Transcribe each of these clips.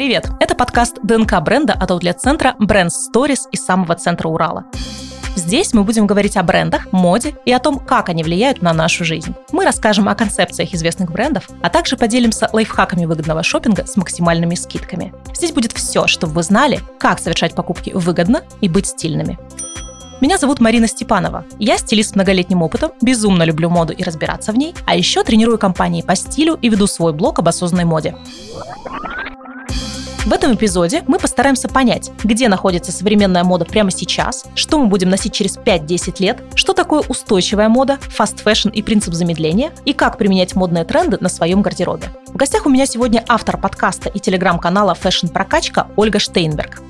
Привет! Это подкаст ДНК бренда от аутлет-центра Brand Stories из самого центра Урала. Здесь мы будем говорить о брендах, моде и о том, как они влияют на нашу жизнь. Мы расскажем о концепциях известных брендов, а также поделимся лайфхаками выгодного шопинга с максимальными скидками. Здесь будет все, чтобы вы знали, как совершать покупки выгодно и быть стильными. Меня зовут Марина Степанова. Я стилист с многолетним опытом, безумно люблю моду и разбираться в ней, а еще тренирую компании по стилю и веду свой блог об осознанной моде. В этом эпизоде мы постараемся понять, где находится современная мода прямо сейчас, что мы будем носить через 5-10 лет, что такое устойчивая мода, fast fashion и принцип замедления, и как применять модные тренды на своем гардеробе. В гостях у меня сегодня автор подкаста и телеграм-канала Fashion Прокачка Ольга Штейнберг.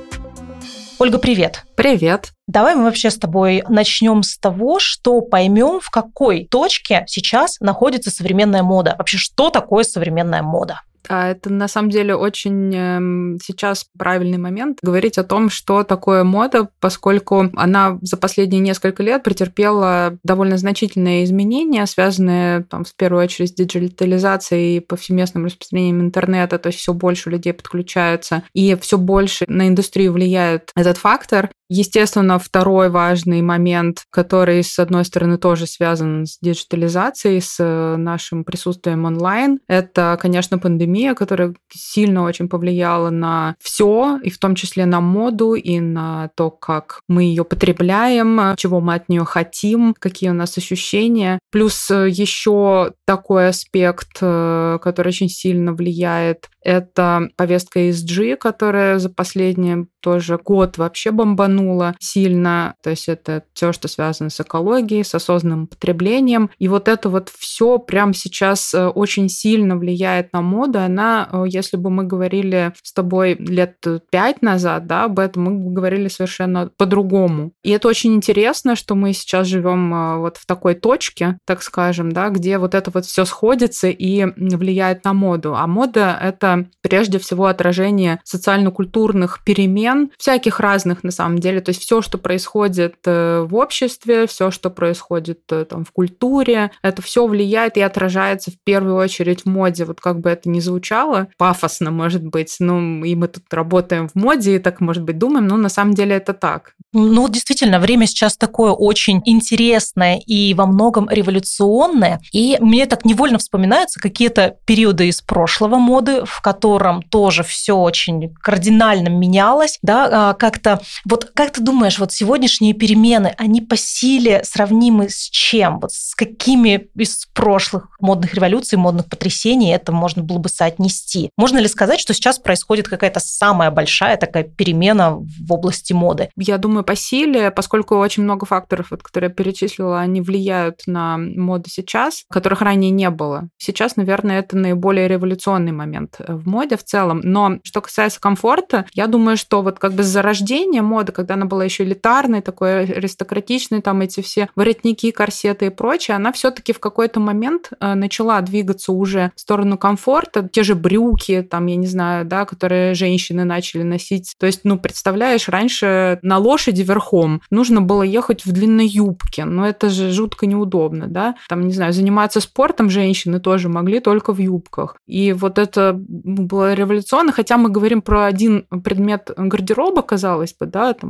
Ольга, привет. Привет. Давай мы вообще с тобой начнем с того, что поймем, в какой точке сейчас находится современная мода. Вообще, что такое современная мода? А это на самом деле очень э, сейчас правильный момент говорить о том, что такое мода, поскольку она за последние несколько лет претерпела довольно значительные изменения, связанные там, в первую очередь с диджитализацией и повсеместным распространением интернета, то есть все больше людей подключаются, и все больше на индустрию влияет этот фактор. Естественно, второй важный момент, который, с одной стороны, тоже связан с диджитализацией, с э, нашим присутствием онлайн, это, конечно, пандемия, которая сильно очень повлияла на все, и в том числе на моду, и на то, как мы ее потребляем, чего мы от нее хотим, какие у нас ощущения. Плюс э, еще такой аспект, э, который очень сильно влияет это повестка ESG, которая за последний тоже год вообще бомбанула сильно. То есть это все, что связано с экологией, с осознанным потреблением. И вот это вот все прямо сейчас э, очень сильно влияет на моду. Она, э, если бы мы говорили с тобой лет пять назад, да, об этом, мы говорили совершенно по-другому. И это очень интересно, что мы сейчас живем э, вот в такой точке, так скажем, да, где вот это вот все сходится и влияет на моду. А мода — это прежде всего отражение социально-культурных перемен, всяких разных на самом деле. То есть все, что происходит э, в обществе, все, что происходит э, там, в культуре, это все влияет и отражается в первую очередь в моде. Вот как бы это ни звучало, пафосно, может быть, ну, и мы тут работаем в моде, и так, может быть, думаем, но на самом деле это так. Ну, действительно, время сейчас такое очень интересное и во многом революционное. И мне так невольно вспоминаются какие-то периоды из прошлого моды, в котором тоже все очень кардинально менялось, да, а, как-то, вот как ты думаешь, вот сегодняшние перемены, они по силе сравнимы с чем? Вот с какими из прошлых модных революций, модных потрясений это можно было бы соотнести? Можно ли сказать, что сейчас происходит какая-то самая большая такая перемена в области моды? Я думаю, по силе, поскольку очень много факторов, вот, которые я перечислила, они влияют на моду сейчас, которых ранее не было. Сейчас, наверное, это наиболее революционный момент в моде в целом. Но что касается комфорта, я думаю, что вот как бы зарождение моды, когда она была еще элитарной, такой аристократичной, там эти все воротники, корсеты и прочее, она все-таки в какой-то момент э, начала двигаться уже в сторону комфорта. Те же брюки, там, я не знаю, да, которые женщины начали носить. То есть, ну, представляешь, раньше на лошади верхом нужно было ехать в длинной юбке. Но это же жутко неудобно, да. Там, не знаю, заниматься спортом женщины тоже могли только в юбках. И вот это было революционно, хотя мы говорим про один предмет гардероба, казалось бы, да, там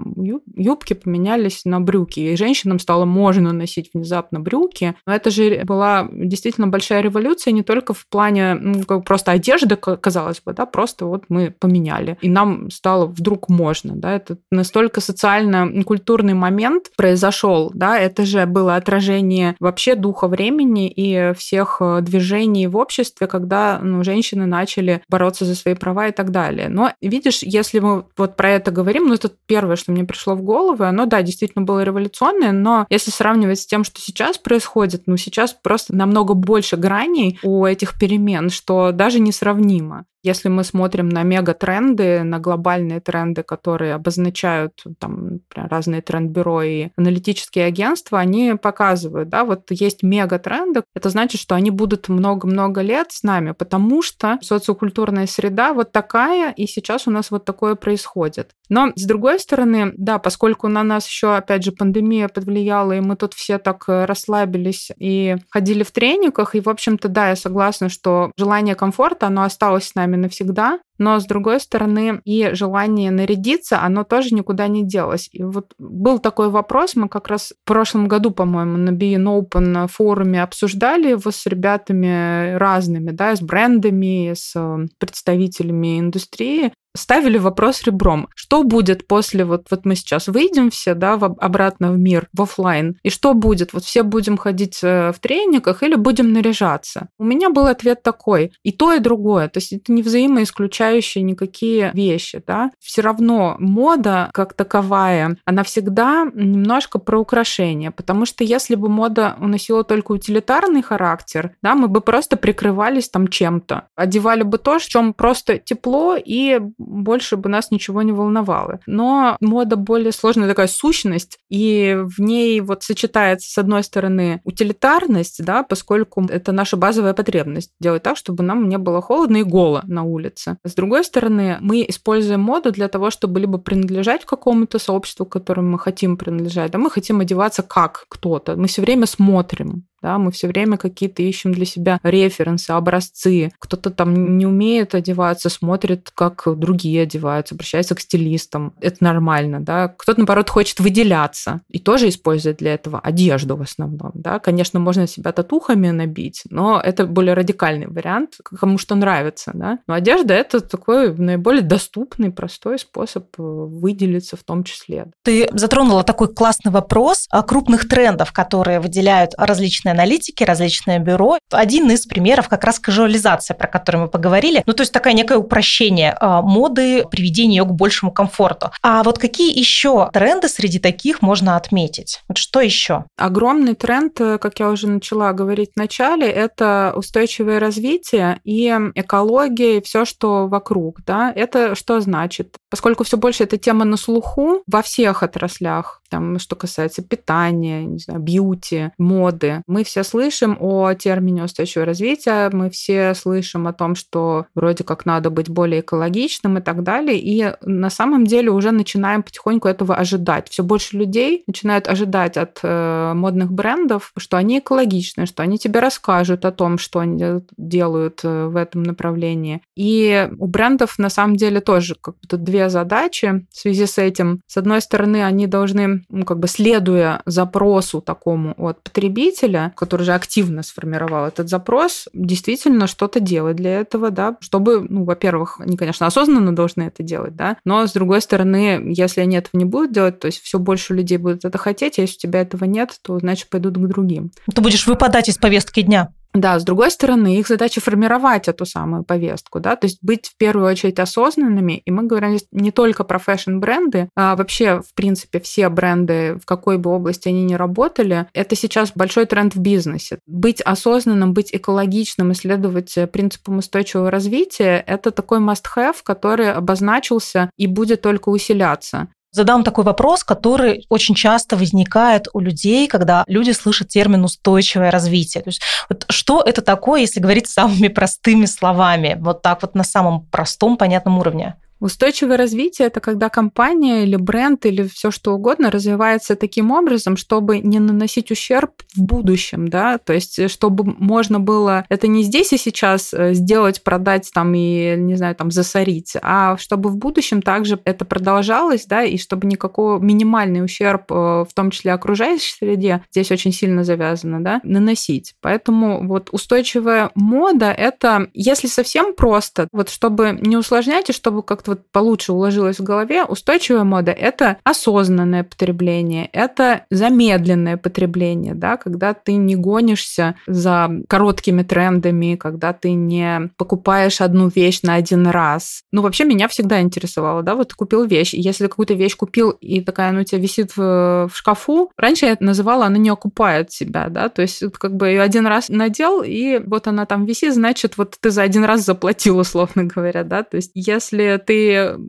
юбки поменялись на брюки, и женщинам стало можно носить внезапно брюки. Но это же была действительно большая революция не только в плане ну, как просто одежды, казалось бы, да, просто вот мы поменяли, и нам стало вдруг можно, да, это настолько социально-культурный момент произошел, да, это же было отражение вообще духа времени и всех э, движений в обществе, когда ну, женщины начали бороться за свои права и так далее. Но видишь, если мы вот про это говорим, ну это первое, что мне пришло в голову, оно, да, действительно было революционное, но если сравнивать с тем, что сейчас происходит, ну сейчас просто намного больше граней у этих перемен, что даже несравнимо. Если мы смотрим на мегатренды, на глобальные тренды, которые обозначают там, разные тренд-бюро и аналитические агентства, они показывают, да, вот есть мегатренды, это значит, что они будут много-много лет с нами, потому что социокультурная среда вот такая, и сейчас у нас вот такое происходит. Но, с другой стороны, да, поскольку на нас еще, опять же, пандемия подвлияла, и мы тут все так э, расслабились и ходили в трениках, и, в общем-то, да, я согласна, что желание комфорта, оно осталось с нами нами навсегда, но, с другой стороны, и желание нарядиться, оно тоже никуда не делось. И вот был такой вопрос, мы как раз в прошлом году, по-моему, на Be Open форуме обсуждали его с ребятами разными, да, с брендами, с э, представителями индустрии, ставили вопрос ребром. Что будет после, вот, вот мы сейчас выйдем все, да, в, обратно в мир, в офлайн, и что будет? Вот все будем ходить э, в тренингах или будем наряжаться? У меня был ответ такой, и то, и другое. То есть это не взаимоисключающие никакие вещи, да. Все равно мода как таковая, она всегда немножко про украшение, потому что если бы мода уносила только утилитарный характер, да, мы бы просто прикрывались там чем-то, одевали бы то, в чем просто тепло и больше бы нас ничего не волновало. Но мода более сложная такая сущность, и в ней вот сочетается, с одной стороны, утилитарность, да, поскольку это наша базовая потребность делать так, чтобы нам не было холодно и голо на улице. С другой стороны, мы используем моду для того, чтобы либо принадлежать какому-то сообществу, которому мы хотим принадлежать, да, мы хотим одеваться как кто-то. Мы все время смотрим, да, мы все время какие-то ищем для себя референсы, образцы. Кто-то там не умеет одеваться, смотрит, как другие одеваются, обращается к стилистам. Это нормально, да. Кто-то, наоборот, хочет выделяться и тоже использует для этого одежду в основном, да. Конечно, можно себя татухами набить, но это более радикальный вариант, кому что нравится, да. Но одежда – это такой наиболее доступный, простой способ э, выделиться в том числе. Ты затронула такой классный вопрос о крупных трендов, которые выделяют различные различные аналитики, различные бюро. Один из примеров как раз кажуализация, про которую мы поговорили. Ну, то есть такое некое упрощение а, моды, приведение ее к большему комфорту. А вот какие еще тренды среди таких можно отметить? Вот что еще? Огромный тренд, э, как я уже начала говорить в начале, это устойчивое развитие и экология, и все, что вокруг. Да? Это что значит? Поскольку все больше эта тема на слуху во всех отраслях, там, что касается питания, не знаю, бьюти, моды. Мы все слышим о термине устойчивого развития, мы все слышим о том, что вроде как надо быть более экологичным и так далее. И на самом деле уже начинаем потихоньку этого ожидать. Все больше людей начинают ожидать от э, модных брендов, что они экологичны, что они тебе расскажут о том, что они делают э, в этом направлении. И у брендов на самом деле тоже как будто две задачи в связи с этим. С одной стороны, они должны ну, как бы следуя запросу такому от потребителя, который же активно сформировал этот запрос, действительно что-то делать для этого, да, чтобы, ну, во-первых, они, конечно, осознанно должны это делать, да, но, с другой стороны, если они этого не будут делать, то есть все больше людей будут это хотеть, а если у тебя этого нет, то, значит, пойдут к другим. Ты будешь выпадать из повестки дня. Да, с другой стороны, их задача формировать эту самую повестку, да, то есть быть в первую очередь осознанными, и мы говорим не только про фэшн-бренды, а вообще, в принципе, все бренды, в какой бы области они ни работали, это сейчас большой тренд в бизнесе. Быть осознанным, быть экологичным, исследовать принципам устойчивого развития – это такой must-have, который обозначился и будет только усиляться. Задам такой вопрос, который очень часто возникает у людей, когда люди слышат термин устойчивое развитие. То есть, вот что это такое, если говорить самыми простыми словами, вот так вот на самом простом, понятном уровне? Устойчивое развитие это когда компания или бренд или все что угодно развивается таким образом, чтобы не наносить ущерб в будущем, да, то есть э, чтобы можно было это не здесь и сейчас э, сделать, продать там и не знаю там засорить, а чтобы в будущем также это продолжалось, да, и чтобы никакого минимальный ущерб, э, в том числе окружающей среде, здесь очень сильно завязано, да, наносить. Поэтому вот устойчивая мода это, если совсем просто, вот чтобы не усложнять и чтобы как-то вот получше уложилось в голове, устойчивая мода – это осознанное потребление, это замедленное потребление, да, когда ты не гонишься за короткими трендами, когда ты не покупаешь одну вещь на один раз. Ну, вообще меня всегда интересовало, да, вот купил вещь, если какую-то вещь купил, и такая, ну, у тебя висит в, в шкафу, раньше я это называла, она не окупает себя, да, то есть как бы ее один раз надел, и вот она там висит, значит, вот ты за один раз заплатил, условно говоря, да, то есть если ты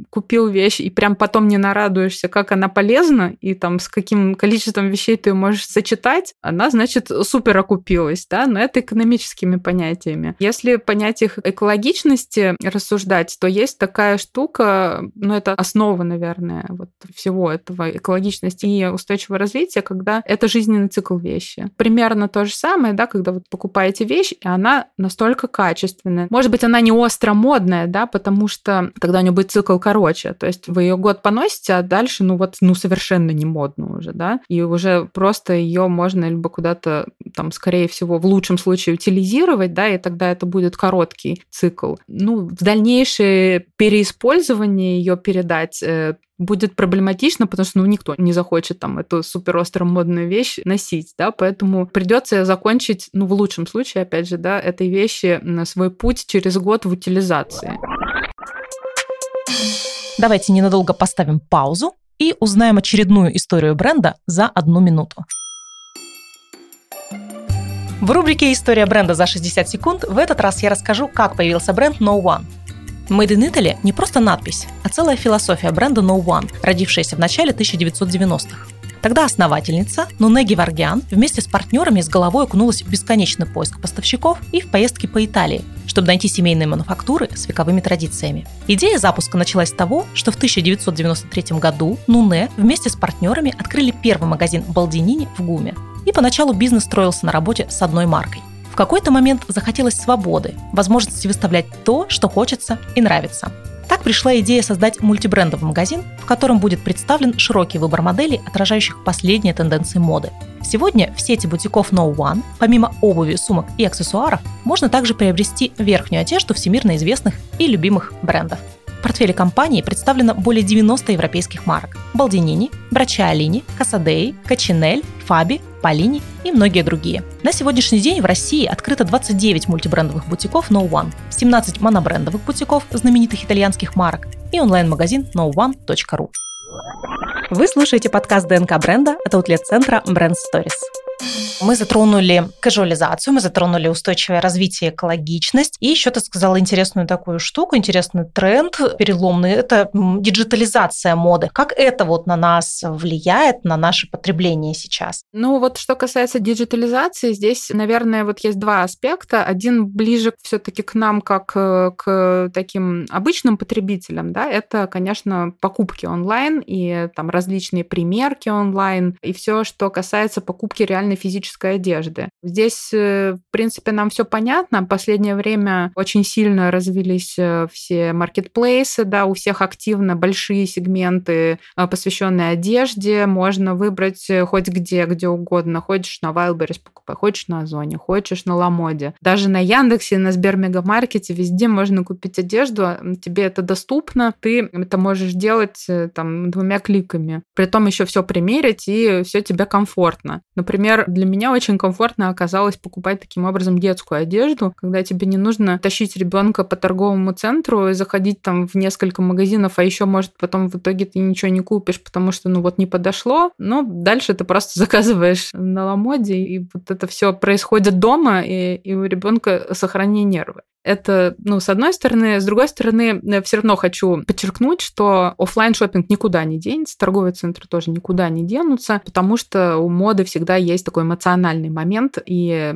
купил вещь и прям потом не нарадуешься, как она полезна, и там с каким количеством вещей ты можешь сочетать, она, значит, супер окупилась, да, но это экономическими понятиями. Если понять их экологичности рассуждать, то есть такая штука, ну, это основа, наверное, вот всего этого экологичности и устойчивого развития, когда это жизненный цикл вещи. Примерно то же самое, да, когда вы покупаете вещь, и она настолько качественная. Может быть, она не остро модная, да, потому что тогда у нее будет цикл короче. То есть вы ее год поносите, а дальше, ну вот, ну совершенно не модно уже, да, и уже просто ее можно либо куда-то там, скорее всего, в лучшем случае утилизировать, да, и тогда это будет короткий цикл. Ну, в дальнейшее переиспользование ее передать э, будет проблематично, потому что ну, никто не захочет там эту супер остро модную вещь носить, да, поэтому придется закончить, ну, в лучшем случае, опять же, да, этой вещи на свой путь через год в утилизации. Давайте ненадолго поставим паузу и узнаем очередную историю бренда за одну минуту. В рубрике «История бренда за 60 секунд» в этот раз я расскажу, как появился бренд No One. Made in Italy не просто надпись, а целая философия бренда No One, родившаяся в начале 1990-х. Тогда основательница Нуне Геваргиан вместе с партнерами с головой окунулась в бесконечный поиск поставщиков и в поездки по Италии, чтобы найти семейные мануфактуры с вековыми традициями. Идея запуска началась с того, что в 1993 году Нуне вместе с партнерами открыли первый магазин Балдинини в Гуме. И поначалу бизнес строился на работе с одной маркой. В какой-то момент захотелось свободы, возможности выставлять то, что хочется и нравится. Так пришла идея создать мультибрендовый магазин, в котором будет представлен широкий выбор моделей, отражающих последние тенденции моды. Сегодня в сети бутиков No One, помимо обуви, сумок и аксессуаров, можно также приобрести верхнюю одежду всемирно известных и любимых брендов. В портфеле компании представлено более 90 европейских марок. Балдинини, Брачиолини, Касадеи, Качинель, Фаби, Полини и многие другие. На сегодняшний день в России открыто 29 мультибрендовых бутиков No One, 17 монобрендовых бутиков знаменитых итальянских марок и онлайн-магазин noone.ru. Вы слушаете подкаст ДНК бренда от аутлет-центра Brand Stories. Мы затронули кажуализацию, мы затронули устойчивое развитие, экологичность. И еще ты сказала интересную такую штуку, интересный тренд переломный. Это диджитализация моды. Как это вот на нас влияет, на наше потребление сейчас? Ну вот что касается диджитализации, здесь, наверное, вот есть два аспекта. Один ближе все-таки к нам, как э, к таким обычным потребителям, да, это, конечно, покупки онлайн и там различные примерки онлайн и все, что касается покупки реальной физической одежды. Здесь, э, в принципе, нам все понятно. В последнее время очень сильно развились э, все маркетплейсы, да, у всех активно большие сегменты, э, посвященные одежде. Можно выбрать хоть где, где угодно. Хочешь на Wildberries покупай, хочешь на Озоне, хочешь на Ламоде. Даже на Яндексе, на Сбермегамаркете везде можно купить одежду, тебе это доступно, ты это можешь делать там двумя кликами. При том еще все примерить, и все тебе комфортно. Например, для меня очень комфортно оказалось покупать таким образом детскую одежду, когда тебе не нужно тащить ребенка по торговому центру и заходить там в несколько магазинов, а еще, может, потом в итоге ты ничего не купишь, потому что, ну, вот не подошло. Но дальше ты просто заказываешь на Ламоде, и вот это все происходит дома, и, и у ребенка сохранение нервы. Это, ну, с одной стороны. С другой стороны, я все равно хочу подчеркнуть, что офлайн шопинг никуда не денется, торговые центры тоже никуда не денутся, потому что у моды всегда есть такой эмоциональный момент, и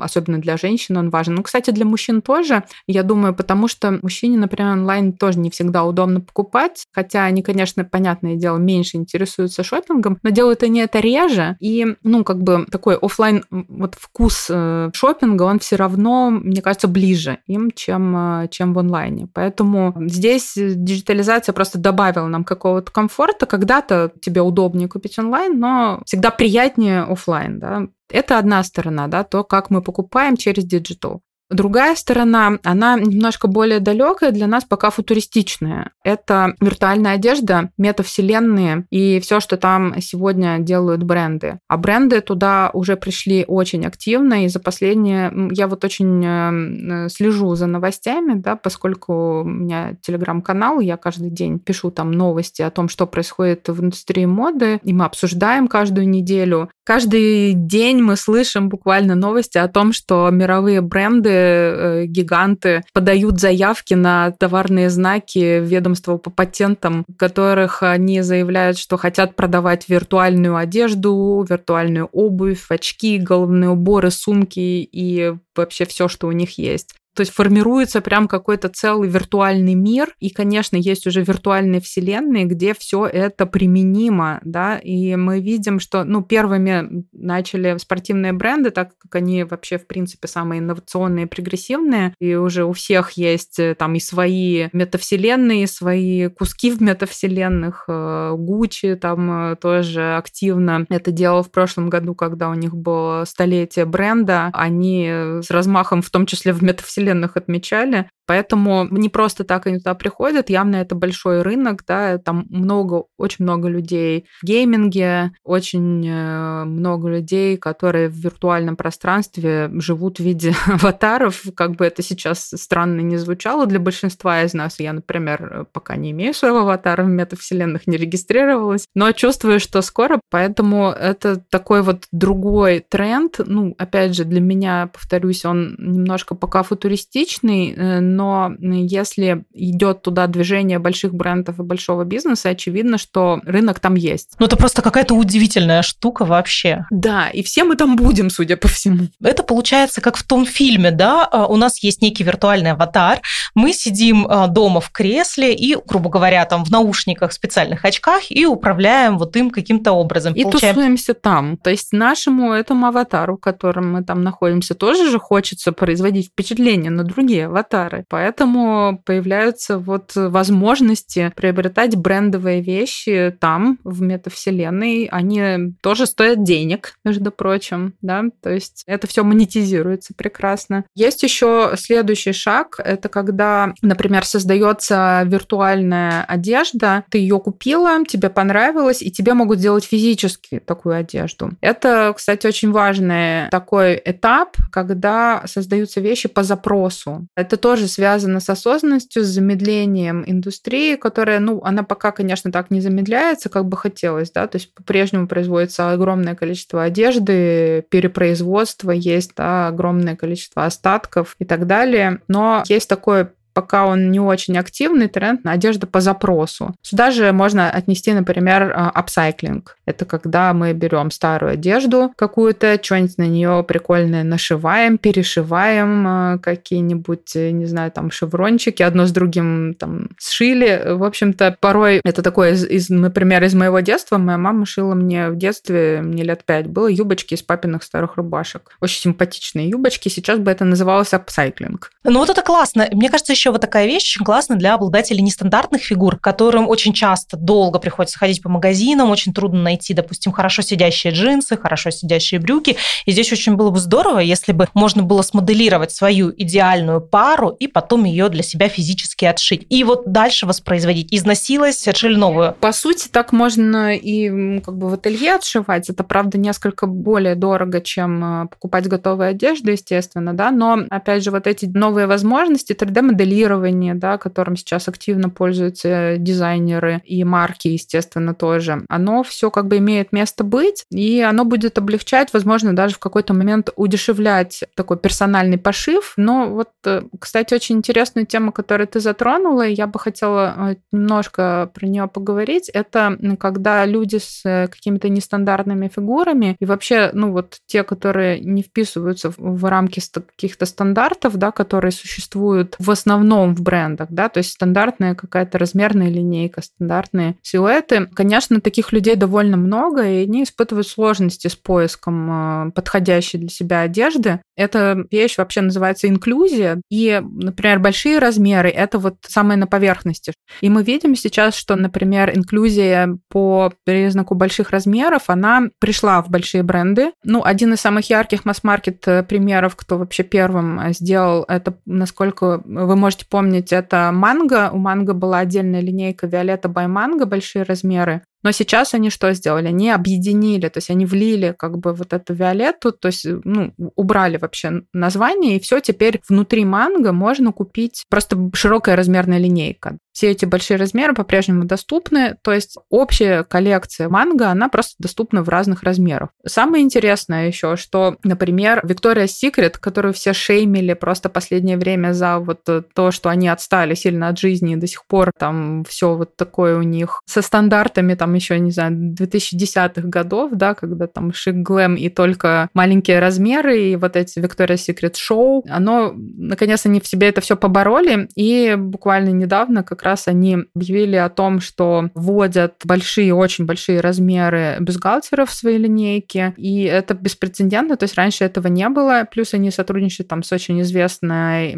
особенно для женщин он важен. Ну, кстати, для мужчин тоже, я думаю, потому что мужчине, например, онлайн тоже не всегда удобно покупать, хотя они, конечно, понятное дело, меньше интересуются шопингом, но делают они это реже, и, ну, как бы такой офлайн вот вкус э, шопинга, он все равно, мне кажется, ближе им, чем, э, чем в онлайне. Поэтому здесь диджитализация просто добавила нам какого-то комфорта. Когда-то тебе удобнее купить онлайн, но всегда приятнее офлайн. Да? Это одна сторона, да, то, как мы покупаем через digital. Другая сторона, она немножко более далекая, для нас пока футуристичная. Это виртуальная одежда, метавселенные и все, что там сегодня делают бренды. А бренды туда уже пришли очень активно, и за последние... Я вот очень э, слежу за новостями, да, поскольку у меня телеграм-канал, я каждый день пишу там новости о том, что происходит в индустрии моды, и мы обсуждаем каждую неделю. Каждый день мы слышим буквально новости о том, что мировые бренды, э, гиганты подают заявки на товарные знаки ведомства по патентам, в которых они заявляют, что хотят продавать виртуальную одежду, виртуальную обувь, очки, головные уборы, сумки и вообще все, что у них есть. То есть формируется прям какой-то целый виртуальный мир, и, конечно, есть уже виртуальные вселенные, где все это применимо, да, и мы видим, что, ну, первыми начали спортивные бренды, так как они вообще, в принципе, самые инновационные прогрессивные, и уже у всех есть э, там и свои метавселенные, и свои куски в метавселенных. Гуччи там э, тоже активно это делал в прошлом году, когда у них было столетие бренда, они с размахом, в том числе в метавселенной, вселенных отмечали. Поэтому не просто так они туда приходят, явно это большой рынок, да, там много, очень много людей в гейминге, очень э, много людей, которые в виртуальном пространстве живут в виде аватаров, как бы это сейчас странно не звучало для большинства из нас. Я, например, пока не имею своего аватара в метавселенных, не регистрировалась, но чувствую, что скоро, поэтому это такой вот другой тренд. Ну, опять же, для меня, повторюсь, он немножко пока футуристичный, э, но если идет туда движение больших брендов и большого бизнеса, очевидно, что рынок там есть. Ну, это просто какая-то удивительная штука вообще. Да, и все мы там будем, судя по всему. Это получается как в том фильме, да, а, у нас есть некий виртуальный аватар, мы сидим а, дома в кресле и, грубо говоря, там в наушниках, специальных очках и управляем вот им каким-то образом. И Получаем... тусуемся там. То есть нашему этому аватару, в котором мы там находимся, тоже же хочется производить впечатление на другие аватары. Поэтому появляются вот возможности приобретать брендовые вещи там, в метавселенной. Они тоже стоят денег, между прочим, да, то есть это все монетизируется прекрасно. Есть еще следующий шаг, это когда, например, создается виртуальная одежда, ты ее купила, тебе понравилось, и тебе могут сделать физически такую одежду. Это, кстати, очень важный такой этап, когда создаются вещи по запросу. Это тоже связано с осознанностью, с замедлением индустрии, которая, ну, она пока, конечно, так не замедляется, как бы хотелось, да, то есть по-прежнему производится огромное количество одежды, перепроизводство есть, да, огромное количество остатков и так далее, но есть такое пока он не очень активный, тренд на одежду по запросу. Сюда же можно отнести, например, апсайклинг. Это когда мы берем старую одежду какую-то, что-нибудь на нее прикольное нашиваем, перешиваем а, какие-нибудь, не знаю, там шеврончики, одно с другим там сшили. В общем-то, порой это такое, из, например, из моего детства. Моя мама шила мне в детстве, мне лет пять, было юбочки из папиных старых рубашек. Очень симпатичные юбочки. Сейчас бы это называлось апсайклинг. Ну вот это классно. Мне кажется, еще еще вот такая вещь очень классная для обладателей нестандартных фигур, которым очень часто долго приходится ходить по магазинам, очень трудно найти, допустим, хорошо сидящие джинсы, хорошо сидящие брюки. И здесь очень было бы здорово, если бы можно было смоделировать свою идеальную пару и потом ее для себя физически отшить. И вот дальше воспроизводить. Износилась, отшили новую. По сути, так можно и как бы в ателье отшивать. Это, правда, несколько более дорого, чем э, покупать готовую одежду, естественно, да, но, опять же, вот эти новые возможности 3D-моделирования моделирование, да, которым сейчас активно пользуются дизайнеры и марки, естественно, тоже, оно все как бы имеет место быть, и оно будет облегчать, возможно, даже в какой-то момент удешевлять такой персональный пошив. Но вот, э, кстати, очень интересную тему, которую ты затронула, я бы хотела э, немножко про нее поговорить, это когда люди с э, какими-то нестандартными фигурами и вообще, ну вот те, которые не вписываются в рамки каких-то стандартов, да, которые существуют в основном основном в брендах, да, то есть стандартная какая-то размерная линейка, стандартные силуэты. Конечно, таких людей довольно много, и они испытывают сложности с поиском э, подходящей для себя одежды. Эта вещь вообще называется инклюзия, и, например, большие размеры — это вот самое на поверхности. И мы видим сейчас, что, например, инклюзия по признаку больших размеров, она пришла в большие бренды. Ну, один из самых ярких масс-маркет э, примеров, кто вообще первым э, сделал это, насколько вы можете можете помнить, это манго. У манго была отдельная линейка Виолетта бай манго, большие размеры. Но сейчас они что сделали? Они объединили, то есть они влили как бы вот эту Виолетту, то есть ну, убрали вообще название, и все теперь внутри манго можно купить просто широкая размерная линейка. Все эти большие размеры по-прежнему доступны, то есть общая коллекция манго, она просто доступна в разных размерах. Самое интересное еще, что, например, Victoria's Secret, которую все шеймили просто последнее время за вот то, что они отстали сильно от жизни, и до сих пор там все вот такое у них со стандартами там еще, не знаю, 2010-х годов, да, когда там шик-глэм и только маленькие размеры, и вот эти Victoria's Secret шоу, оно, наконец, они в себе это все побороли, и буквально недавно как раз они объявили о том, что вводят большие, очень большие размеры бюстгальтеров в свои линейки, и это беспрецедентно, то есть раньше этого не было, плюс они сотрудничают там с очень известной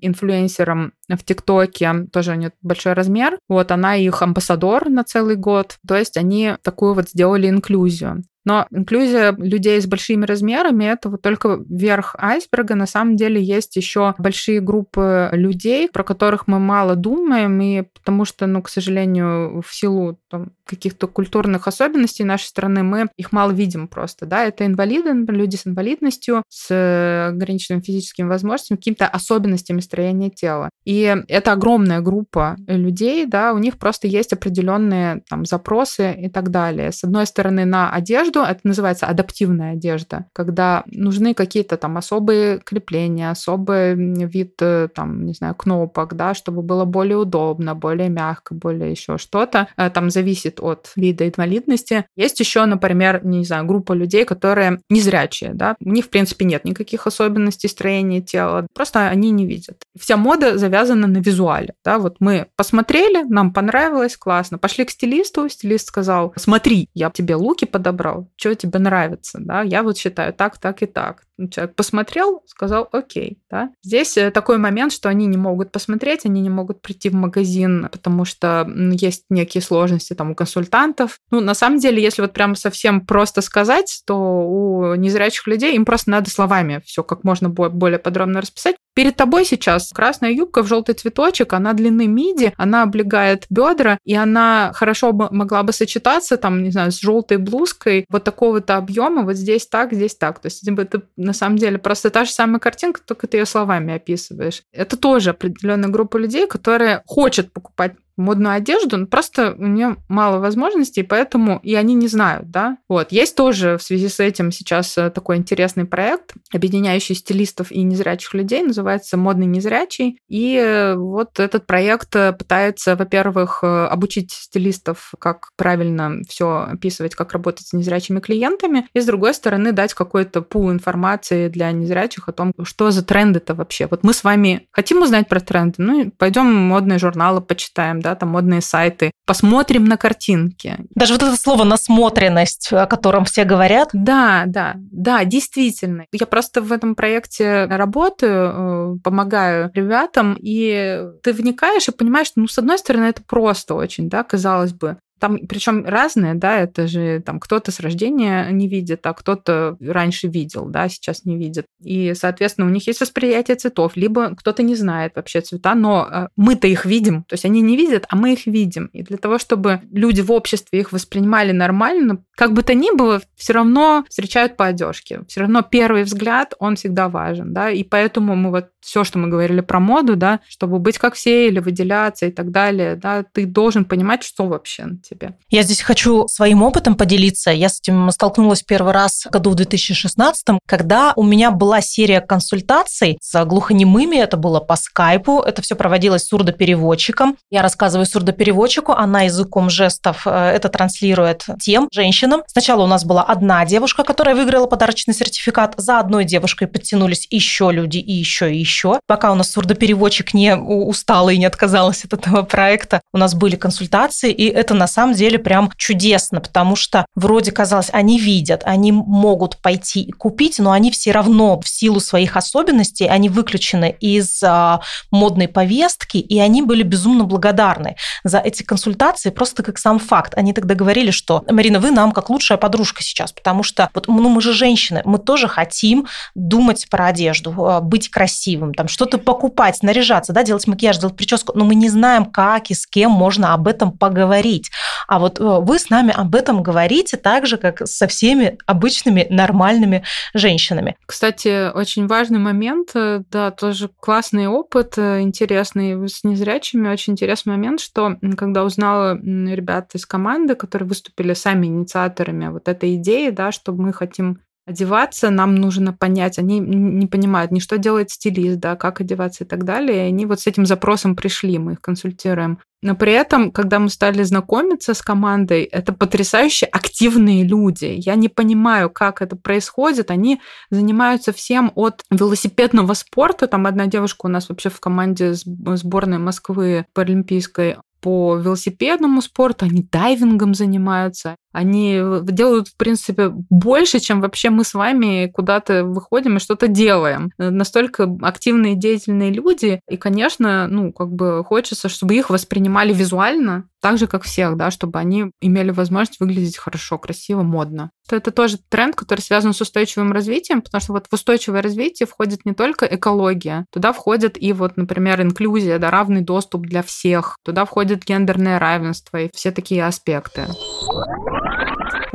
инфлюенсером в ТикТоке, тоже у нее большой размер, вот она их амбассадор на целый год, то есть они такую вот сделали инклюзию. Но инклюзия людей с большими размерами — это вот только верх айсберга. На самом деле есть еще большие группы людей, про которых мы мало думаем, и потому что, ну, к сожалению, в силу там, каких-то культурных особенностей нашей страны мы их мало видим просто, да, это инвалиды, люди с инвалидностью, с ограниченными физическими возможностями, какими-то особенностями строения тела. И это огромная группа людей, да, у них просто есть определенные там запросы и так далее. С одной стороны, на одежду, это называется адаптивная одежда, когда нужны какие-то там особые крепления, особый вид э, там, не знаю, кнопок, да, чтобы было более удобно, более мягко, более еще что-то. Э, там зависит от вида инвалидности. Есть еще, например, не знаю, группа людей, которые незрячие, да, у них, в принципе, нет никаких особенностей строения тела, просто они не видят. Вся мода завязана на визуале, да, вот мы посмотрели, нам понравилось, классно, пошли к стилисту, стилист сказал, смотри, я тебе луки подобрал, что тебе нравится, да, я вот считаю так, так и так. Человек посмотрел, сказал окей, да. Здесь э, такой момент, что они не могут посмотреть, они не могут прийти в магазин, потому что есть некие сложности там у консультантов. Ну, на самом деле, если вот прям совсем просто сказать, то у незрячих людей им просто надо словами все как можно более подробно расписать. Перед тобой сейчас красная юбка в желтый цветочек, она длины миди, она облегает бедра, и она хорошо бы могла бы сочетаться, там, не знаю, с желтой блузкой вот такого-то объема, вот здесь так, здесь так. То есть это на самом деле просто та же самая картинка, только ты ее словами описываешь. Это тоже определенная группа людей, которые хочет покупать модную одежду, но просто у нее мало возможностей, поэтому и они не знают, да. Вот. Есть тоже в связи с этим сейчас э, такой интересный проект, объединяющий стилистов и незрячих людей, называется «Модный незрячий». И э, вот этот проект э, пытается, во-первых, обучить стилистов, как правильно все описывать, как работать с незрячими клиентами, и, с другой стороны, дать какой-то пул информации для незрячих о том, что за тренды-то вообще. Вот мы с вами хотим узнать про тренды, ну, пойдем модные журналы почитаем, да, там модные сайты, посмотрим на картинки. Даже вот это слово «насмотренность», о котором все говорят. Да, да, да, действительно. Я просто в этом проекте работаю, э, помогаю ребятам, и ты вникаешь и понимаешь, что, ну, с одной стороны, это просто очень, да, казалось бы, там причем разные, да, это же там кто-то с рождения не видит, а кто-то раньше видел, да, сейчас не видит. И, соответственно, у них есть восприятие цветов, либо кто-то не знает вообще цвета, но э, мы-то их видим, то есть они не видят, а мы их видим. И для того, чтобы люди в обществе их воспринимали нормально, как бы то ни было, все равно встречают по одежке. Все равно первый взгляд, он всегда важен, да, и поэтому мы вот все, что мы говорили про моду, да, чтобы быть как все или выделяться и так далее, да, ты должен понимать, что вообще тебе. Я здесь хочу своим опытом поделиться. Я с этим столкнулась первый раз году в 2016, когда у меня была серия консультаций с глухонемыми, это было по скайпу, это все проводилось сурдопереводчиком. Я рассказываю сурдопереводчику, она языком жестов э, это транслирует тем женщинам. Сначала у нас была одна девушка, которая выиграла подарочный сертификат, за одной девушкой подтянулись еще люди и еще и еще. Пока у нас сурдопереводчик не устала и не отказалась от этого проекта, у нас были консультации, и это на самом деле прям чудесно, потому что вроде казалось, они видят, они могут пойти и купить, но они все равно в силу своих особенностей, они выключены из а, модной повестки, и они были безумно благодарны за эти консультации, просто как сам факт. Они тогда говорили, что, Марина, вы нам как лучшая подружка сейчас, потому что вот, ну, мы же женщины, мы тоже хотим думать про одежду, а, быть красивым, там что-то покупать, наряжаться, да, делать макияж, делать прическу, но мы не знаем, как и с кем можно об этом поговорить. А вот вы с нами об этом говорите так же, как со всеми обычными нормальными женщинами. Кстати, очень важный момент, да, тоже классный опыт, интересный с незрячими, очень интересный момент, что когда узнала ребят из команды, которые выступили сами инициаторами вот этой идеи, да, что мы хотим одеваться, нам нужно понять, они не понимают ни что делает стилист, да, как одеваться и так далее. И они вот с этим запросом пришли, мы их консультируем. Но при этом, когда мы стали знакомиться с командой, это потрясающе активные люди. Я не понимаю, как это происходит. Они занимаются всем от велосипедного спорта. Там одна девушка у нас вообще в команде сборной Москвы паралимпийской по велосипедному спорту, они дайвингом занимаются. Они делают, в принципе, больше, чем вообще мы с вами куда-то выходим и что-то делаем. Настолько активные, деятельные люди. И, конечно, ну, как бы хочется, чтобы их воспринимали визуально, так же, как всех, да, чтобы они имели возможность выглядеть хорошо, красиво, модно. Это тоже тренд, который связан с устойчивым развитием, потому что вот в устойчивое развитие входит не только экология, туда входит и вот, например, инклюзия, да, равный доступ для всех, туда входит гендерное равенство и все такие аспекты.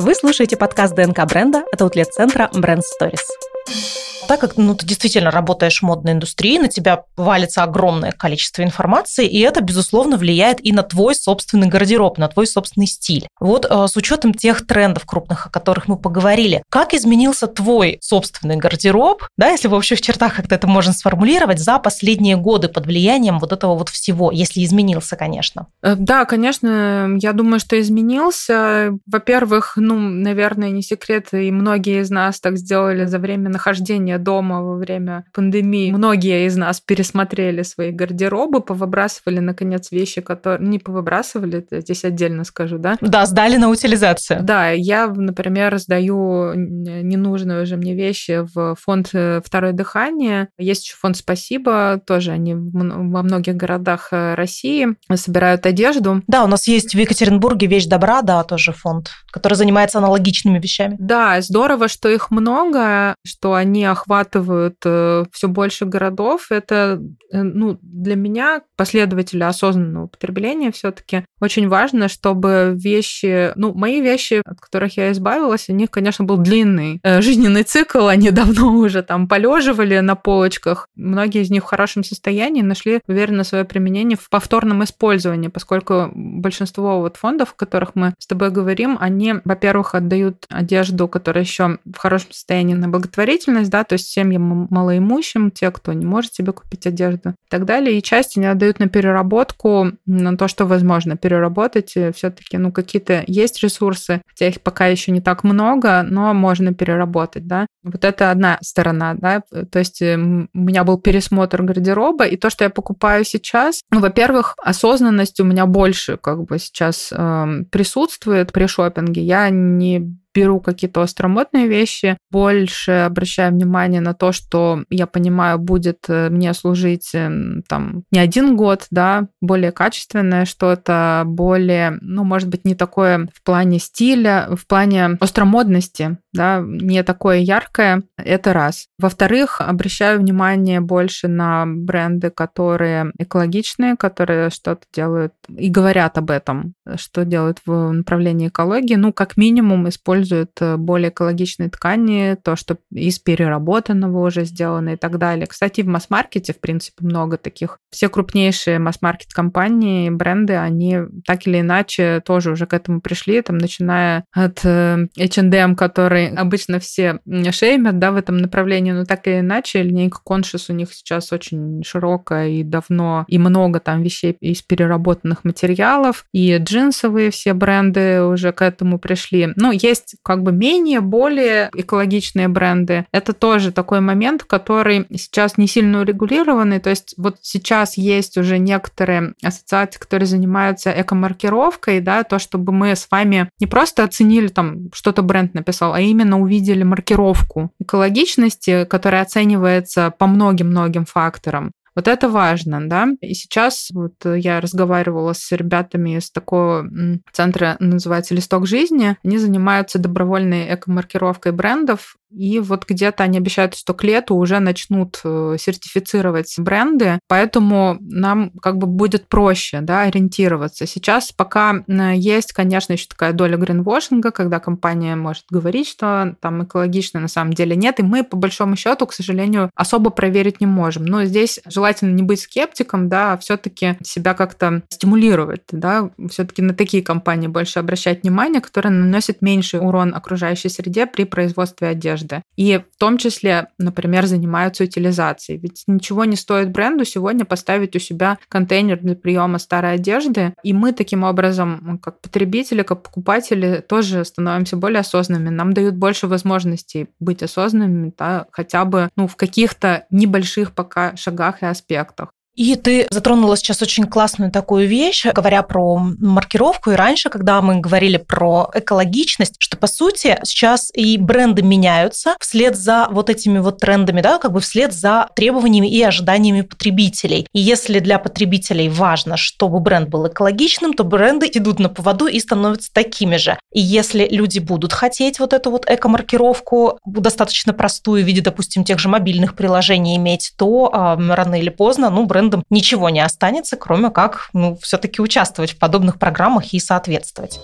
Вы слушаете подкаст ДНК бренда от аутлет-центра Brand Stories так как ну, ты действительно работаешь в модной индустрии, на тебя валится огромное количество информации, и это, безусловно, влияет и на твой собственный гардероб, на твой собственный стиль. Вот э, с учетом тех трендов крупных, о которых мы поговорили, как изменился твой собственный гардероб, да, если в общих чертах как-то это можно сформулировать, за последние годы под влиянием вот этого вот всего, если изменился, конечно? Э, да, конечно, я думаю, что изменился. Во-первых, ну, наверное, не секрет, и многие из нас так сделали за время нахождения дома во время пандемии многие из нас пересмотрели свои гардеробы, повыбрасывали, наконец, вещи, которые... Не повыбрасывали, здесь отдельно скажу, да? Да, сдали на утилизацию. Да, я, например, сдаю ненужные уже мне вещи в фонд э, «Второе дыхание». Есть еще фонд «Спасибо», тоже они во многих городах э, России собирают одежду. Да, у нас есть в Екатеринбурге «Вещь добра», да, тоже фонд, который занимается аналогичными вещами. Да, здорово, что их много, что они охватывают охватывают э, все больше городов. Это э, ну, для меня, последователя осознанного потребления, все-таки очень важно, чтобы вещи, ну, мои вещи, от которых я избавилась, у них, конечно, был длинный э, жизненный цикл, они давно уже там полеживали на полочках. Многие из них в хорошем состоянии нашли, уверенно, свое применение в повторном использовании, поскольку большинство вот фондов, о которых мы с тобой говорим, они, во-первых, отдают одежду, которая еще в хорошем состоянии на благотворительность, да, то есть семьям малоимущим, те, кто не может себе купить одежду и так далее. И часть они отдают на переработку, на то, что возможно переработать. Все-таки, ну, какие-то есть ресурсы, хотя их пока еще не так много, но можно переработать, да. Вот это одна сторона, да. То есть у меня был пересмотр гардероба, и то, что я покупаю сейчас, ну, во-первых, осознанность у меня больше как бы сейчас э, присутствует при шопинге. Я не беру какие-то остромотные вещи, больше обращаю внимание на то, что я понимаю, будет э, мне служить эм, там не один год, да, более качественное что-то, более, ну, может быть, не такое в плане стиля, в плане остромодности, да, не такое яркое, это раз. Во-вторых, обращаю внимание больше на бренды, которые экологичные, которые что-то делают и говорят об этом, что делают в направлении экологии, ну, как минимум используют используют э, более экологичные ткани, то, что из переработанного уже сделано и так далее. Кстати, в масс-маркете, в принципе, много таких. Все крупнейшие масс-маркет компании, бренды, они так или иначе тоже уже к этому пришли, там, начиная от H&M, который обычно все шеймят, да, в этом направлении, но так или иначе линейка Conscious у них сейчас очень широкая и давно, и много там вещей из переработанных материалов, и джинсовые все бренды уже к этому пришли. Ну, есть есть как бы менее, более экологичные бренды. Это тоже такой момент, который сейчас не сильно урегулированный. То есть вот сейчас есть уже некоторые ассоциации, которые занимаются экомаркировкой, да, то, чтобы мы с вами не просто оценили там, что-то бренд написал, а именно увидели маркировку экологичности, которая оценивается по многим-многим факторам. Вот это важно, да. И сейчас вот я разговаривала с ребятами из такого центра, называется «Листок жизни». Они занимаются добровольной эко-маркировкой брендов. И вот где-то они обещают, что к лету уже начнут э, сертифицировать бренды, поэтому нам как бы будет проще да, ориентироваться. Сейчас пока есть, конечно, еще такая доля гринвошинга, когда компания может говорить, что там экологично на самом деле нет, и мы по большому счету, к сожалению, особо проверить не можем. Но здесь желательно не быть скептиком, да, а все-таки себя как-то стимулировать, да, все-таки на такие компании больше обращать внимание, которые наносят меньший урон окружающей среде при производстве одежды. И в том числе, например, занимаются утилизацией. Ведь ничего не стоит бренду сегодня поставить у себя контейнер для приема старой одежды, и мы таким образом, как потребители, как покупатели, тоже становимся более осознанными. Нам дают больше возможностей быть осознанными, да, хотя бы ну, в каких-то небольших пока шагах и аспектах. И ты затронула сейчас очень классную такую вещь, говоря про маркировку. И раньше, когда мы говорили про экологичность, что по сути сейчас и бренды меняются вслед за вот этими вот трендами, да, как бы вслед за требованиями и ожиданиями потребителей. И если для потребителей важно, чтобы бренд был экологичным, то бренды идут на поводу и становятся такими же. И если люди будут хотеть вот эту вот эко-маркировку, достаточно простую в виде, допустим, тех же мобильных приложений иметь, то э, рано или поздно, ну, бренд брендам ничего не останется, кроме как ну, все-таки участвовать в подобных программах и соответствовать.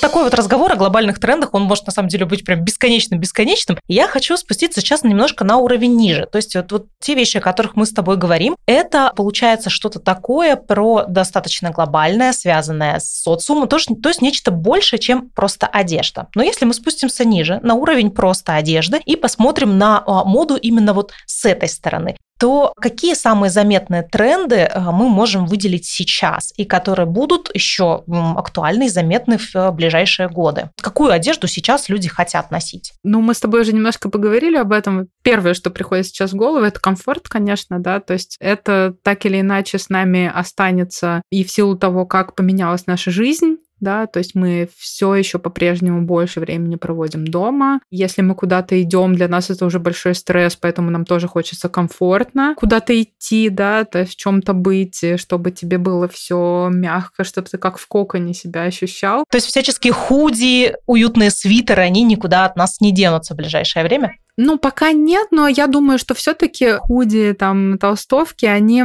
Такой вот разговор о глобальных трендах, он может на самом деле быть прям бесконечным-бесконечным. Я хочу спуститься сейчас немножко на уровень ниже. То есть вот, вот те вещи, о которых мы с тобой говорим, это получается что-то такое про достаточно глобальное, связанное с социумом, то, то есть нечто большее, чем просто одежда. Но если мы спустимся ниже, на уровень просто одежды, и посмотрим на а, моду именно вот с этой стороны, то какие самые заметные тренды э, мы можем выделить сейчас и которые будут еще актуальны и заметны в э, ближайшие годы? Какую одежду сейчас люди хотят носить? Ну, мы с тобой уже немножко поговорили об этом. Первое, что приходит сейчас в голову, это комфорт, конечно, да, то есть это так или иначе с нами останется и в силу того, как поменялась наша жизнь, да, то есть мы все еще по-прежнему больше времени проводим дома. Если мы куда-то идем, для нас это уже большой стресс, поэтому нам тоже хочется комфортно куда-то идти, да, то есть в чем-то быть, чтобы тебе было все мягко, чтобы ты как в коконе себя ощущал. То есть всяческие худи, уютные свитеры, они никуда от нас не денутся в ближайшее время? Ну, пока нет, но я думаю, что все-таки худи, там, толстовки, они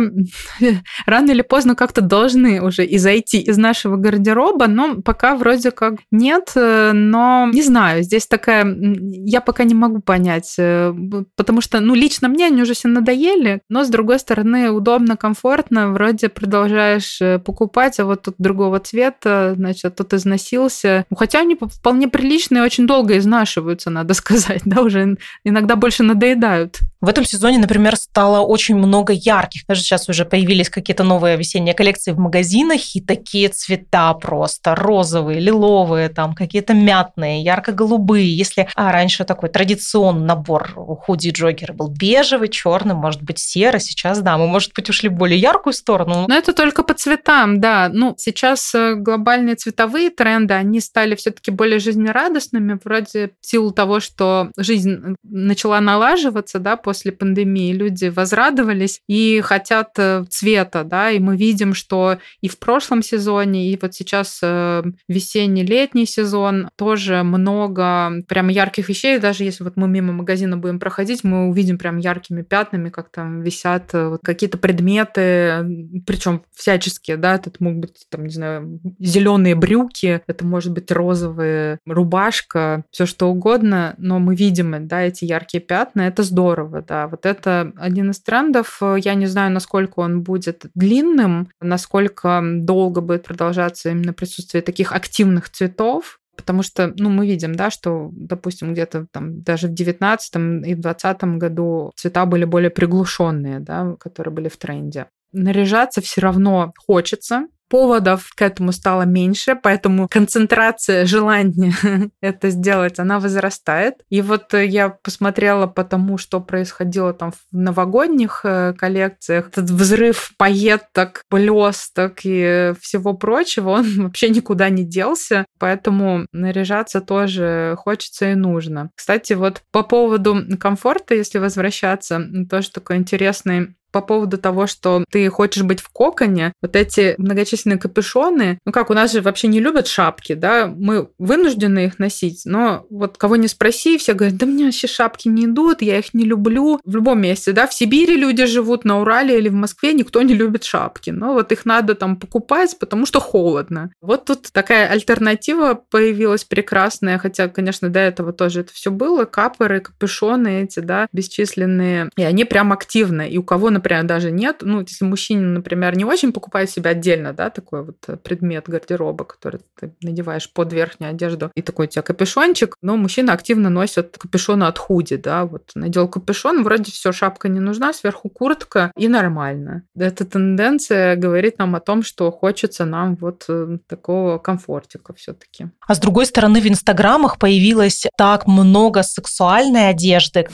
рано или поздно как-то должны уже и зайти из нашего гардероба, но пока вроде как нет, э, но не знаю, здесь такая, я пока не могу понять, э, потому что, ну, лично мне они уже все надоели, но, с другой стороны, удобно, комфортно, вроде продолжаешь э, покупать, а вот тут другого цвета, значит, тут износился, хотя они вполне приличные, очень долго изнашиваются, надо сказать, да, уже иногда больше надоедают. В этом сезоне, например, стало очень много ярких. Даже сейчас уже появились какие-то новые весенние коллекции в магазинах, и такие цвета просто розовые, лиловые, там какие-то мятные, ярко-голубые. Если а, раньше такой традиционный набор худи джоггера был бежевый, черный, может быть, серый, сейчас, да, мы, может быть, ушли в более яркую сторону. Но это только по цветам, да. Ну, сейчас э, глобальные цветовые тренды, они стали все-таки более жизнерадостными, вроде в силу того, что жизнь начала налаживаться, да, после пандемии, люди возрадовались и хотят э, цвета, да, и мы видим, что и в прошлом сезоне, и вот сейчас э, весенний-летний сезон тоже много прям ярких вещей, даже если вот мы мимо магазина будем проходить, мы увидим прям яркими пятнами, как там висят э, вот какие-то предметы, причем всяческие, да, это могут быть там, не знаю, зеленые брюки, это может быть розовая рубашка, все что угодно, но мы видим, да, эти яркие пятна, это здорово, да. Вот это один из трендов. Я не знаю, насколько он будет длинным, насколько долго будет продолжаться именно присутствие таких активных цветов, потому что, ну, мы видим, да, что, допустим, где-то там даже в 19 и в 20 году цвета были более приглушенные, да, которые были в тренде. Наряжаться все равно хочется, поводов к этому стало меньше, поэтому концентрация желания это сделать, она возрастает. И вот э, я посмотрела по тому, что происходило там в новогодних э, коллекциях, этот взрыв пайеток, блесток и всего прочего, он вообще никуда не делся, поэтому наряжаться тоже хочется и нужно. Кстати, вот по поводу комфорта, если возвращаться, тоже такой интересный по поводу того, что ты хочешь быть в коконе, вот эти многочисленные капюшоны, ну как, у нас же вообще не любят шапки, да, мы вынуждены их носить, но вот кого не спроси, все говорят, да мне вообще шапки не идут, я их не люблю. В любом месте, да, в Сибири люди живут, на Урале или в Москве никто не любит шапки, но вот их надо там покупать, потому что холодно. Вот тут такая альтернатива появилась прекрасная, хотя, конечно, до этого тоже это все было, капоры, капюшоны эти, да, бесчисленные, и они прям активны. И у кого, например, даже нет, ну, если мужчина, например, не очень покупает себе отдельно, да, такой вот предмет гардероба, который ты надеваешь под верхнюю одежду, и такой у тебя капюшончик, но мужчина активно носит капюшоны от худи, да, вот надел капюшон, вроде все, шапка не нужна, сверху куртка, и нормально. Эта тенденция говорит нам о том, что хочется нам вот э, такого комфортика все-таки. А с другой стороны, в инстаграмах появилось так много сексуальной одежды.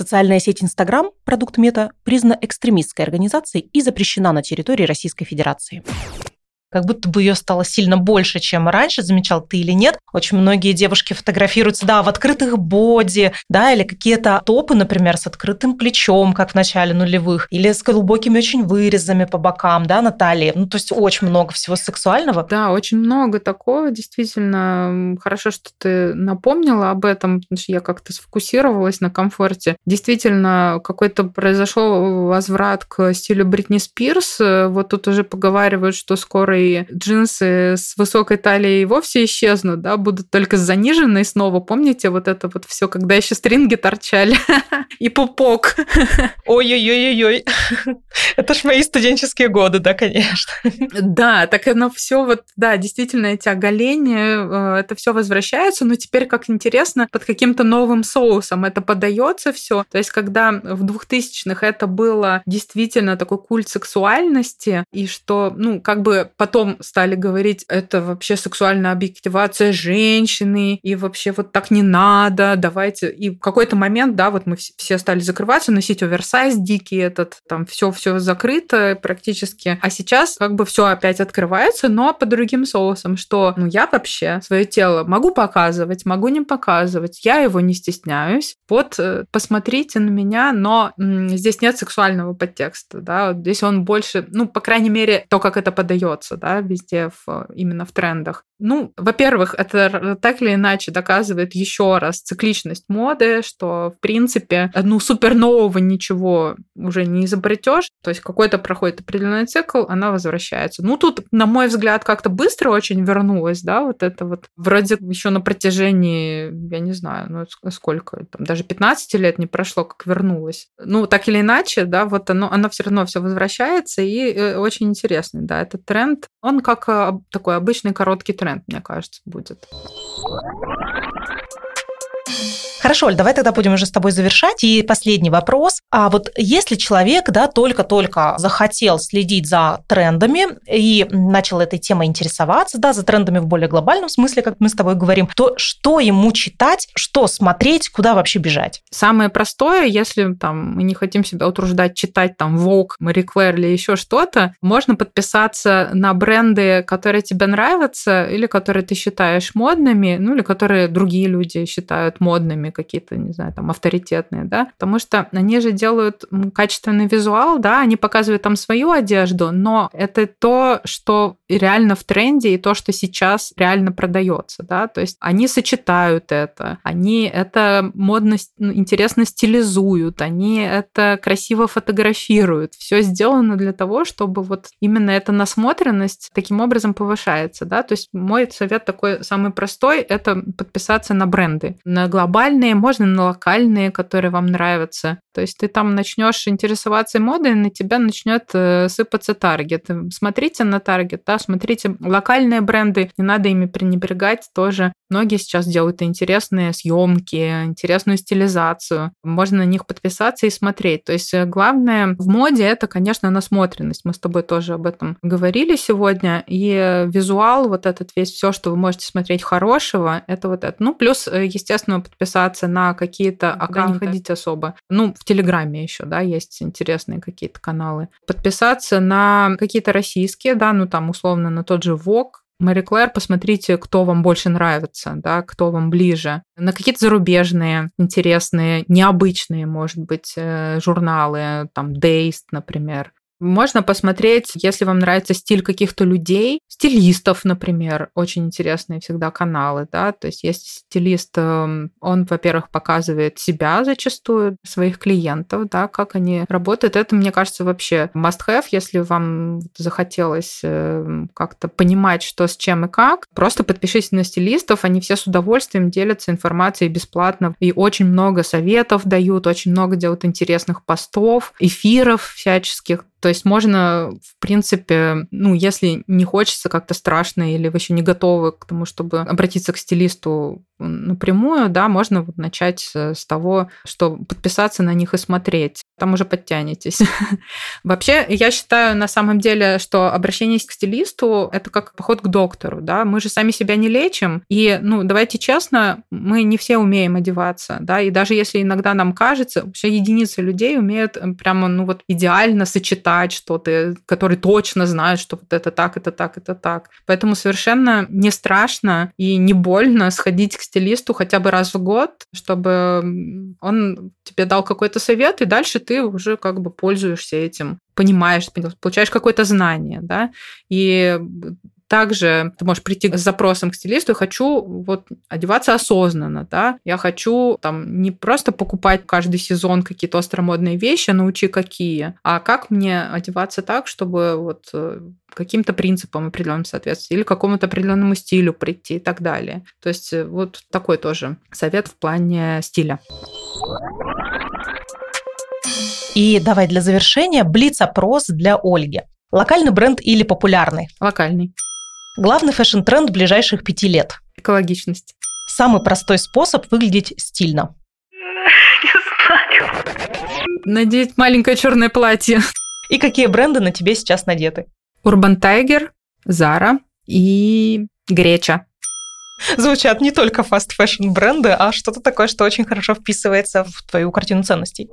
Социальная сеть Инстаграм, продукт Мета, признана экстремистской организацией и запрещена на территории Российской Федерации как будто бы ее стало сильно больше, чем раньше, замечал ты или нет. Очень многие девушки фотографируются, да, в открытых боди, да, или какие-то топы, например, с открытым плечом, как в начале нулевых, или с глубокими очень вырезами по бокам, да, на талии. Ну, то есть очень много всего сексуального. Да, очень много такого, действительно. Хорошо, что ты напомнила об этом, потому что я как-то сфокусировалась на комфорте. Действительно, какой-то произошел возврат к стилю Бритни Спирс. Вот тут уже поговаривают, что скоро и джинсы с высокой талией вовсе исчезнут, да, будут только с заниженной снова. Помните вот это вот все, когда еще стринги торчали и пупок? Ой-ой-ой-ой. Это ж мои студенческие годы, да, конечно. Да, так оно все вот, да, действительно эти оголения, э, это все возвращается, но теперь как интересно, под каким-то новым соусом это подается все. То есть, когда в 2000-х это было действительно такой культ сексуальности, и что, ну, как бы потом стали говорить, это вообще сексуальная объективация женщины, и вообще вот так не надо, давайте. И в какой-то момент, да, вот мы все стали закрываться, носить оверсайз дикий этот, там все все закрыто практически. А сейчас как бы все опять открывается, но по другим соусам, что ну я вообще свое тело могу показывать, могу не показывать, я его не стесняюсь. Вот э, посмотрите на меня, но здесь нет сексуального подтекста, да, здесь он больше, ну, по крайней мере, то, как это подается да, везде в, именно в трендах. Ну, во-первых, это так или иначе доказывает еще раз цикличность моды, что, в принципе, ну, супер нового ничего уже не изобретешь. То есть какой-то проходит определенный цикл, она возвращается. Ну, тут, на мой взгляд, как-то быстро очень вернулась, да, вот это вот вроде еще на протяжении, я не знаю, ну, сколько, там, даже 15 лет не прошло, как вернулась. Ну, так или иначе, да, вот оно, оно все равно все возвращается, и э, очень интересный, да, этот тренд. Он как э, такой обычный короткий тренд тренд, мне кажется, будет. Хорошо, Оль, давай тогда будем уже с тобой завершать. И последний вопрос. А вот если человек, да, только-только захотел следить за трендами и начал этой темой интересоваться, да, за трендами в более глобальном смысле, как мы с тобой говорим, то что ему читать, что смотреть, куда вообще бежать? Самое простое, если там мы не хотим себя утруждать читать там Vogue, Marie Claire или еще что-то, можно подписаться на бренды, которые тебе нравятся или которые ты считаешь модными, ну или которые другие люди считают модными какие-то, не знаю, там авторитетные, да, потому что они же делают качественный визуал, да, они показывают там свою одежду, но это то, что реально в тренде и то, что сейчас реально продается, да, то есть они сочетают это, они это модно, ну, интересно стилизуют, они это красиво фотографируют, все сделано для того, чтобы вот именно эта насмотренность таким образом повышается, да, то есть мой совет такой самый простой, это подписаться на бренды, на глобальные глобальные, можно на локальные, которые вам нравятся. То есть ты там начнешь интересоваться модой, на тебя начнет э, сыпаться таргет. Смотрите на таргет, да, смотрите локальные бренды, не надо ими пренебрегать тоже. Многие сейчас делают интересные съемки, интересную стилизацию. Можно на них подписаться и смотреть. То есть э, главное в моде это, конечно, насмотренность. Мы с тобой тоже об этом говорили сегодня. И визуал, вот этот весь, все, что вы можете смотреть хорошего, это вот это. Ну, плюс, э, естественно, подписаться на какие-то аккаунты. не ходить особо. Ну, в Телеграме еще, да, есть интересные какие-то каналы. Подписаться на какие-то российские, да, ну, там, условно, на тот же ВОК, Мари Клэр, посмотрите, кто вам больше нравится, да, кто вам ближе. На какие-то зарубежные, интересные, необычные, может быть, э, журналы, там, Dazed, например. Можно посмотреть, если вам нравится стиль каких-то людей, стилистов, например, очень интересные всегда каналы, да, то есть есть стилист, эм, он, во-первых, показывает себя зачастую, своих клиентов, да, как они работают. Это, мне кажется, вообще must-have, если вам захотелось эм, как-то понимать, что с чем и как. Просто подпишитесь на стилистов, они все с удовольствием делятся информацией бесплатно и очень много советов дают, очень много делают интересных постов, эфиров всяческих. То есть можно, в принципе, ну, если не хочется как-то страшно или вы еще не готовы к тому, чтобы обратиться к стилисту напрямую, да, можно вот начать с того, что подписаться на них и смотреть. Там уже подтянетесь. Вообще, я считаю на самом деле, что обращение к стилисту – это как поход к доктору, да, мы же сами себя не лечим, и, ну, давайте честно, мы не все умеем одеваться, да, и даже если иногда нам кажется, вообще единицы людей умеют прямо, ну, вот идеально сочетать что-то, которые точно знают, что вот это так, это так, это так. Поэтому совершенно не страшно и не больно сходить к стилисту хотя бы раз в год, чтобы он тебе дал какой-то совет, и дальше уже как бы пользуешься этим, понимаешь, получаешь какое-то знание, да, и также ты можешь прийти с запросом к стилисту, хочу вот одеваться осознанно, да, я хочу там не просто покупать каждый сезон какие-то остромодные вещи, научи какие, а как мне одеваться так, чтобы вот э, каким-то принципам определенным соответствовать или какому-то определенному стилю прийти и так далее. То есть э, вот такой тоже совет в плане стиля. И давай для завершения блиц-опрос для Ольги. Локальный бренд или популярный? Локальный. Главный fashion-тренд ближайших пяти лет. Экологичность. Самый простой способ выглядеть стильно. Не знаю. Надеть маленькое черное платье. И какие бренды на тебе сейчас надеты? Urban Tiger, Zara и Греча. Звучат не только fast fashion бренды, а что-то такое, что очень хорошо вписывается в твою картину ценностей.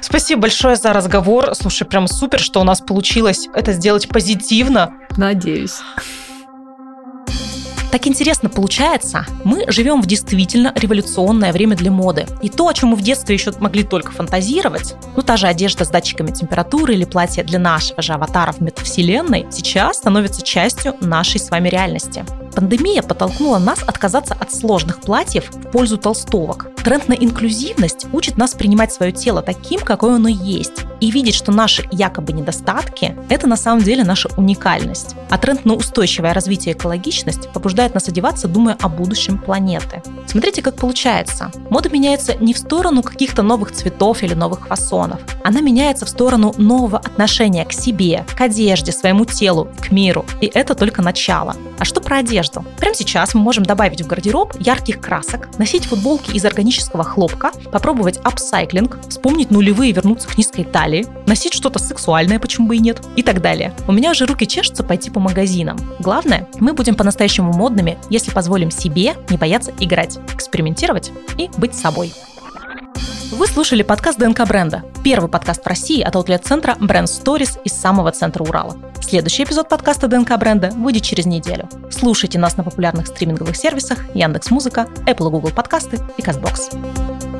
Спасибо большое за разговор. Слушай, прям супер, что у нас получилось это сделать позитивно. Надеюсь. Так интересно получается, мы живем в действительно революционное время для моды. И то, о чем мы в детстве еще могли только фантазировать, ну та же одежда с датчиками температуры или платье для нашего же аватара в метавселенной, сейчас становится частью нашей с вами реальности. Пандемия подтолкнула нас отказаться от сложных платьев в пользу толстовок. Тренд на инклюзивность учит нас принимать свое тело таким, какое оно есть, и видеть, что наши якобы недостатки – это на самом деле наша уникальность. А тренд на устойчивое развитие и экологичность побуждает нас одеваться, думая о будущем планеты. Смотрите, как получается. Мода меняется не в сторону каких-то новых цветов или новых фасонов. Она меняется в сторону нового отношения к себе, к одежде, своему телу, к миру. И это только начало. А что про одежду? Прямо сейчас мы можем добавить в гардероб ярких красок, носить футболки из органического хлопка, попробовать апсайклинг, вспомнить нулевые и вернуться к низкой талии, носить что-то сексуальное, почему бы и нет, и так далее. У меня уже руки чешутся пойти по магазинам. Главное, мы будем по-настоящему модными, если позволим себе не бояться играть, экспериментировать и быть собой. Вы слушали подкаст ДНК бренда. Первый подкаст в России от аутлет-центра Brand Stories из самого центра Урала. Следующий эпизод подкаста ДНК бренда выйдет через неделю. Слушайте нас на популярных стриминговых сервисах Яндекс Музыка, Apple Google подкасты и Castbox.